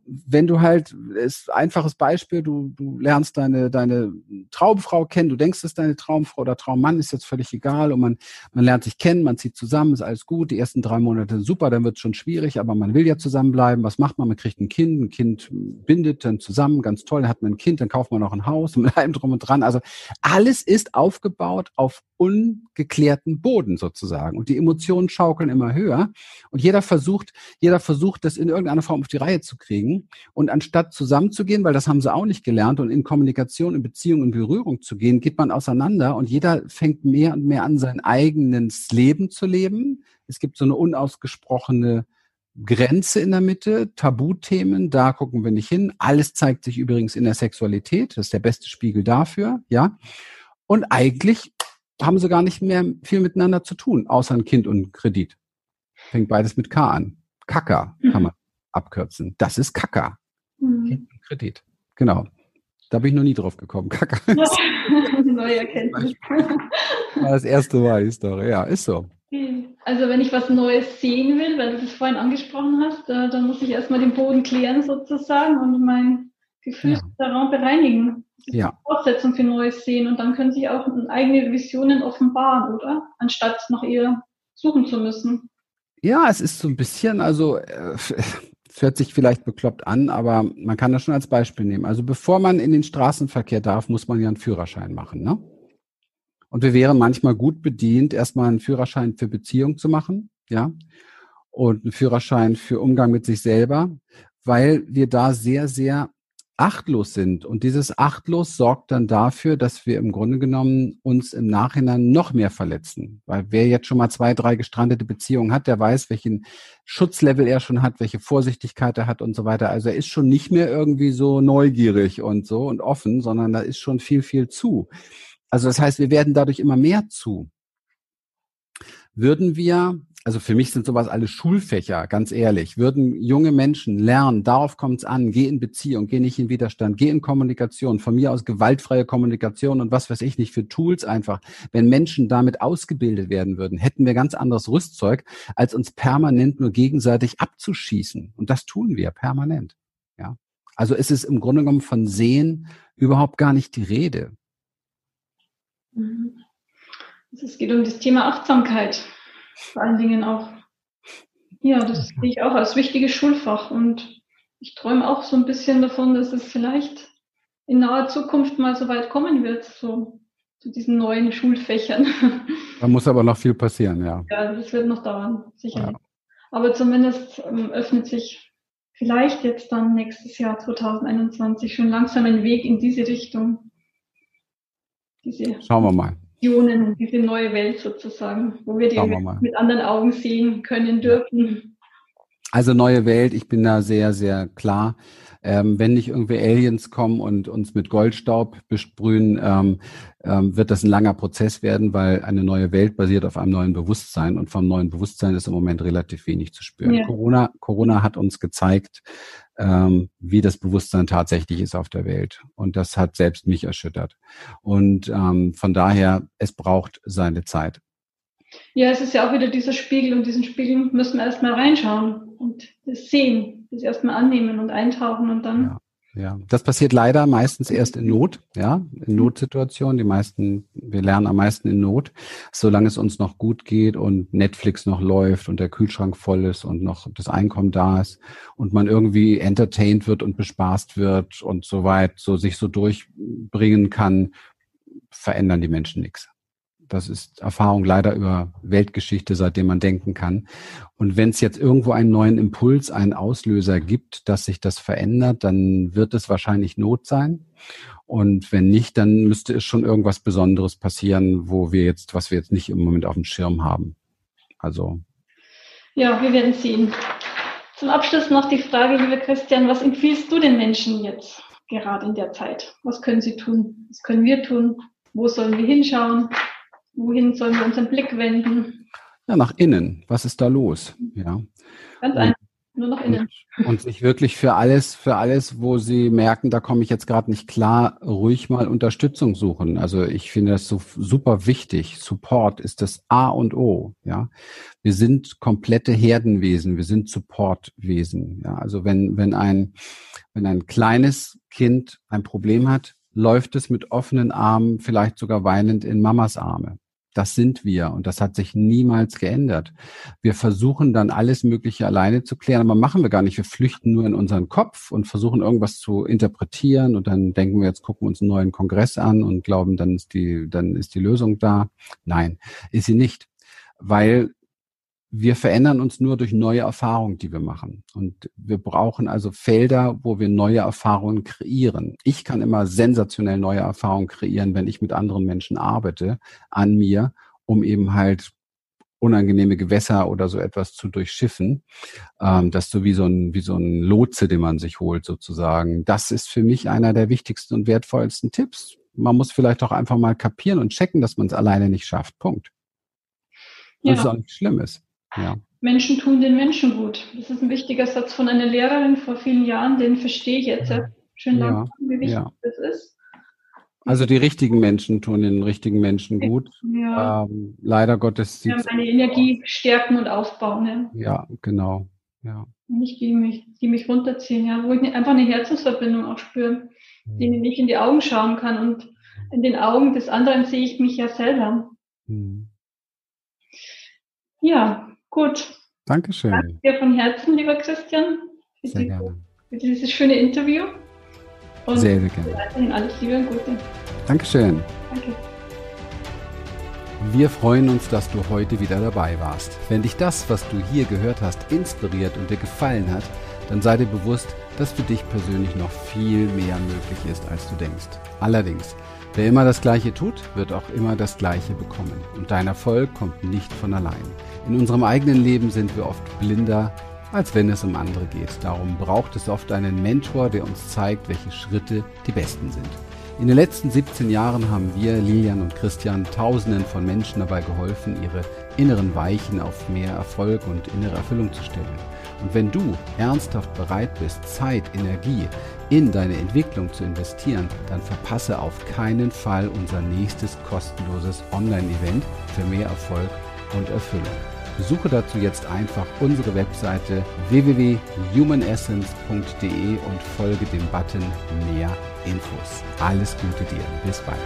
wenn du halt, ist einfaches Beispiel, du, du lernst deine, deine Traumfrau kennen, du denkst, es ist deine Traumfrau oder Traummann, ist jetzt völlig egal und man, man lernt sich kennen, man zieht zusammen, ist alles gut, die ersten drei Monate super, dann wird es schon schwierig, aber man will ja zusammenbleiben. Was macht man? Man kriegt ein Kind, ein Kind bindet dann zusammen, ganz toll, dann hat man ein Kind, dann kauft man noch ein Haus mit allem drum und dran. Also alles ist aufgebaut auf ungeklärten Boden sozusagen und die Emotionen schaukeln immer höher und jeder versucht, jeder versucht, das in irgendeiner Form auf die Reihe zu kriegen kriegen. Und anstatt zusammenzugehen, weil das haben sie auch nicht gelernt, und in Kommunikation, in Beziehung, in Berührung zu gehen, geht man auseinander und jeder fängt mehr und mehr an, sein eigenes Leben zu leben. Es gibt so eine unausgesprochene Grenze in der Mitte, Tabuthemen, da gucken wir nicht hin. Alles zeigt sich übrigens in der Sexualität, das ist der beste Spiegel dafür, ja. Und eigentlich haben sie gar nicht mehr viel miteinander zu tun, außer ein Kind und Kredit. Fängt beides mit K an. Kacker kann man abkürzen. Das ist Kaka. Mhm. Kredit. Genau. Da bin ich noch nie drauf gekommen. Kaka. Neue Erkenntnis. War das erste Mal die Story. Ja, ist so. Also wenn ich was Neues sehen will, weil du das vorhin angesprochen hast, äh, dann muss ich erstmal den Boden klären sozusagen und mein Gefühlsraum ja. bereinigen. Das ist ja. die Fortsetzung für Neues sehen und dann können sich auch eigene Visionen offenbaren, oder? Anstatt noch eher suchen zu müssen. Ja, es ist so ein bisschen, also äh, es hört sich vielleicht bekloppt an, aber man kann das schon als Beispiel nehmen. Also bevor man in den Straßenverkehr darf, muss man ja einen Führerschein machen, ne? Und wir wären manchmal gut bedient, erstmal einen Führerschein für Beziehung zu machen, ja, und einen Führerschein für Umgang mit sich selber, weil wir da sehr, sehr achtlos sind. Und dieses achtlos sorgt dann dafür, dass wir im Grunde genommen uns im Nachhinein noch mehr verletzen. Weil wer jetzt schon mal zwei, drei gestrandete Beziehungen hat, der weiß, welchen Schutzlevel er schon hat, welche Vorsichtigkeit er hat und so weiter. Also er ist schon nicht mehr irgendwie so neugierig und so und offen, sondern da ist schon viel, viel zu. Also das heißt, wir werden dadurch immer mehr zu. Würden wir, also für mich sind sowas alles Schulfächer, ganz ehrlich, würden junge Menschen lernen, darauf kommt es an, geh in Beziehung, geh nicht in Widerstand, geh in Kommunikation, von mir aus gewaltfreie Kommunikation und was weiß ich nicht für Tools einfach. Wenn Menschen damit ausgebildet werden würden, hätten wir ganz anderes Rüstzeug, als uns permanent nur gegenseitig abzuschießen. Und das tun wir permanent. Ja. Also es ist im Grunde genommen von Sehen überhaupt gar nicht die Rede. Mhm. Es geht um das Thema Achtsamkeit. Vor allen Dingen auch. Ja, das sehe ich auch als wichtiges Schulfach. Und ich träume auch so ein bisschen davon, dass es vielleicht in naher Zukunft mal so weit kommen wird, so zu diesen neuen Schulfächern. Da muss aber noch viel passieren, ja. Ja, das wird noch dauern, sicherlich. Ja. Aber zumindest ähm, öffnet sich vielleicht jetzt dann nächstes Jahr 2021 schon langsam ein Weg in diese Richtung. Diese Schauen wir mal. Visionen, diese neue Welt sozusagen, wo wir die wir mit anderen Augen sehen können dürfen. Also neue Welt, ich bin da sehr, sehr klar. Ähm, wenn nicht irgendwie Aliens kommen und uns mit Goldstaub besprühen, ähm, ähm, wird das ein langer Prozess werden, weil eine neue Welt basiert auf einem neuen Bewusstsein und vom neuen Bewusstsein ist im Moment relativ wenig zu spüren. Ja. Corona, Corona hat uns gezeigt, ähm, wie das Bewusstsein tatsächlich ist auf der Welt. Und das hat selbst mich erschüttert. Und ähm, von daher, es braucht seine Zeit. Ja, es ist ja auch wieder dieser Spiegel und diesen Spiegel müssen wir erstmal reinschauen und das sehen, das erstmal annehmen und eintauchen und dann ja. Ja, das passiert leider meistens erst in Not, ja, in Notsituationen. Die meisten, wir lernen am meisten in Not, solange es uns noch gut geht und Netflix noch läuft und der Kühlschrank voll ist und noch das Einkommen da ist und man irgendwie entertained wird und bespaßt wird und so weit, so sich so durchbringen kann, verändern die Menschen nichts. Das ist Erfahrung leider über Weltgeschichte, seitdem man denken kann. Und wenn es jetzt irgendwo einen neuen Impuls, einen Auslöser gibt, dass sich das verändert, dann wird es wahrscheinlich Not sein. Und wenn nicht, dann müsste es schon irgendwas Besonderes passieren, wo wir jetzt, was wir jetzt nicht im Moment auf dem Schirm haben. Also. Ja, wir werden sehen. Zum Abschluss noch die Frage, lieber Christian, was empfiehlst du den Menschen jetzt gerade in der Zeit? Was können sie tun? Was können wir tun? Wo sollen wir hinschauen? Wohin sollen wir unseren Blick wenden? Ja, nach innen. Was ist da los? Ja. Ganz einfach. Nur nach innen. Und, und sich wirklich für alles, für alles, wo sie merken, da komme ich jetzt gerade nicht klar, ruhig mal Unterstützung suchen. Also ich finde das so super wichtig. Support ist das A und O. Ja, wir sind komplette Herdenwesen. Wir sind Supportwesen. Ja, also wenn wenn ein wenn ein kleines Kind ein Problem hat, läuft es mit offenen Armen, vielleicht sogar weinend in Mamas Arme. Das sind wir und das hat sich niemals geändert. Wir versuchen dann alles Mögliche alleine zu klären, aber machen wir gar nicht. Wir flüchten nur in unseren Kopf und versuchen irgendwas zu interpretieren und dann denken wir, jetzt gucken wir uns einen neuen Kongress an und glauben, dann ist die, dann ist die Lösung da. Nein, ist sie nicht. Weil wir verändern uns nur durch neue Erfahrungen, die wir machen. Und wir brauchen also Felder, wo wir neue Erfahrungen kreieren. Ich kann immer sensationell neue Erfahrungen kreieren, wenn ich mit anderen Menschen arbeite, an mir, um eben halt unangenehme Gewässer oder so etwas zu durchschiffen. Ähm, das ist so wie so ein, wie so ein Lotse, den man sich holt sozusagen. Das ist für mich einer der wichtigsten und wertvollsten Tipps. Man muss vielleicht auch einfach mal kapieren und checken, dass man es alleine nicht schafft. Punkt. Ja. Das ist auch nichts Schlimmes. Ja. Menschen tun den Menschen gut. Das ist ein wichtiger Satz von einer Lehrerin vor vielen Jahren, den verstehe ich jetzt schön langsam, ja. wie wichtig ja. das ist. Also die richtigen Menschen tun den richtigen Menschen gut. Ja. Ähm, leider Gottes sieht ja, meine Energie stärken und aufbauen. Ja, ja genau. Ja. Nicht die mich, die mich runterziehen, ja, wo ich einfach eine Herzensverbindung auch spüre, mhm. denen ich in die Augen schauen kann und in den Augen des anderen sehe ich mich ja selber. Mhm. Ja, gut. Dankeschön. Danke dir von Herzen, lieber Christian, für, sehr diese, gerne. für dieses schöne Interview. Und sehr, sehr gerne. Weiterhin alles Liebe und Gute. Dankeschön. Danke. Wir freuen uns, dass du heute wieder dabei warst. Wenn dich das, was du hier gehört hast, inspiriert und dir gefallen hat, dann sei dir bewusst, dass für dich persönlich noch viel mehr möglich ist, als du denkst. Allerdings, wer immer das Gleiche tut, wird auch immer das Gleiche bekommen. Und dein Erfolg kommt nicht von allein. In unserem eigenen Leben sind wir oft blinder, als wenn es um andere geht. Darum braucht es oft einen Mentor, der uns zeigt, welche Schritte die besten sind. In den letzten 17 Jahren haben wir, Lilian und Christian, Tausenden von Menschen dabei geholfen, ihre inneren Weichen auf mehr Erfolg und innere Erfüllung zu stellen. Und wenn du ernsthaft bereit bist, Zeit, Energie in deine Entwicklung zu investieren, dann verpasse auf keinen Fall unser nächstes kostenloses Online-Event für mehr Erfolg und Erfüllung. Besuche dazu jetzt einfach unsere Webseite www.humanessence.de und folge dem Button Mehr Infos. Alles Gute dir. Bis bald.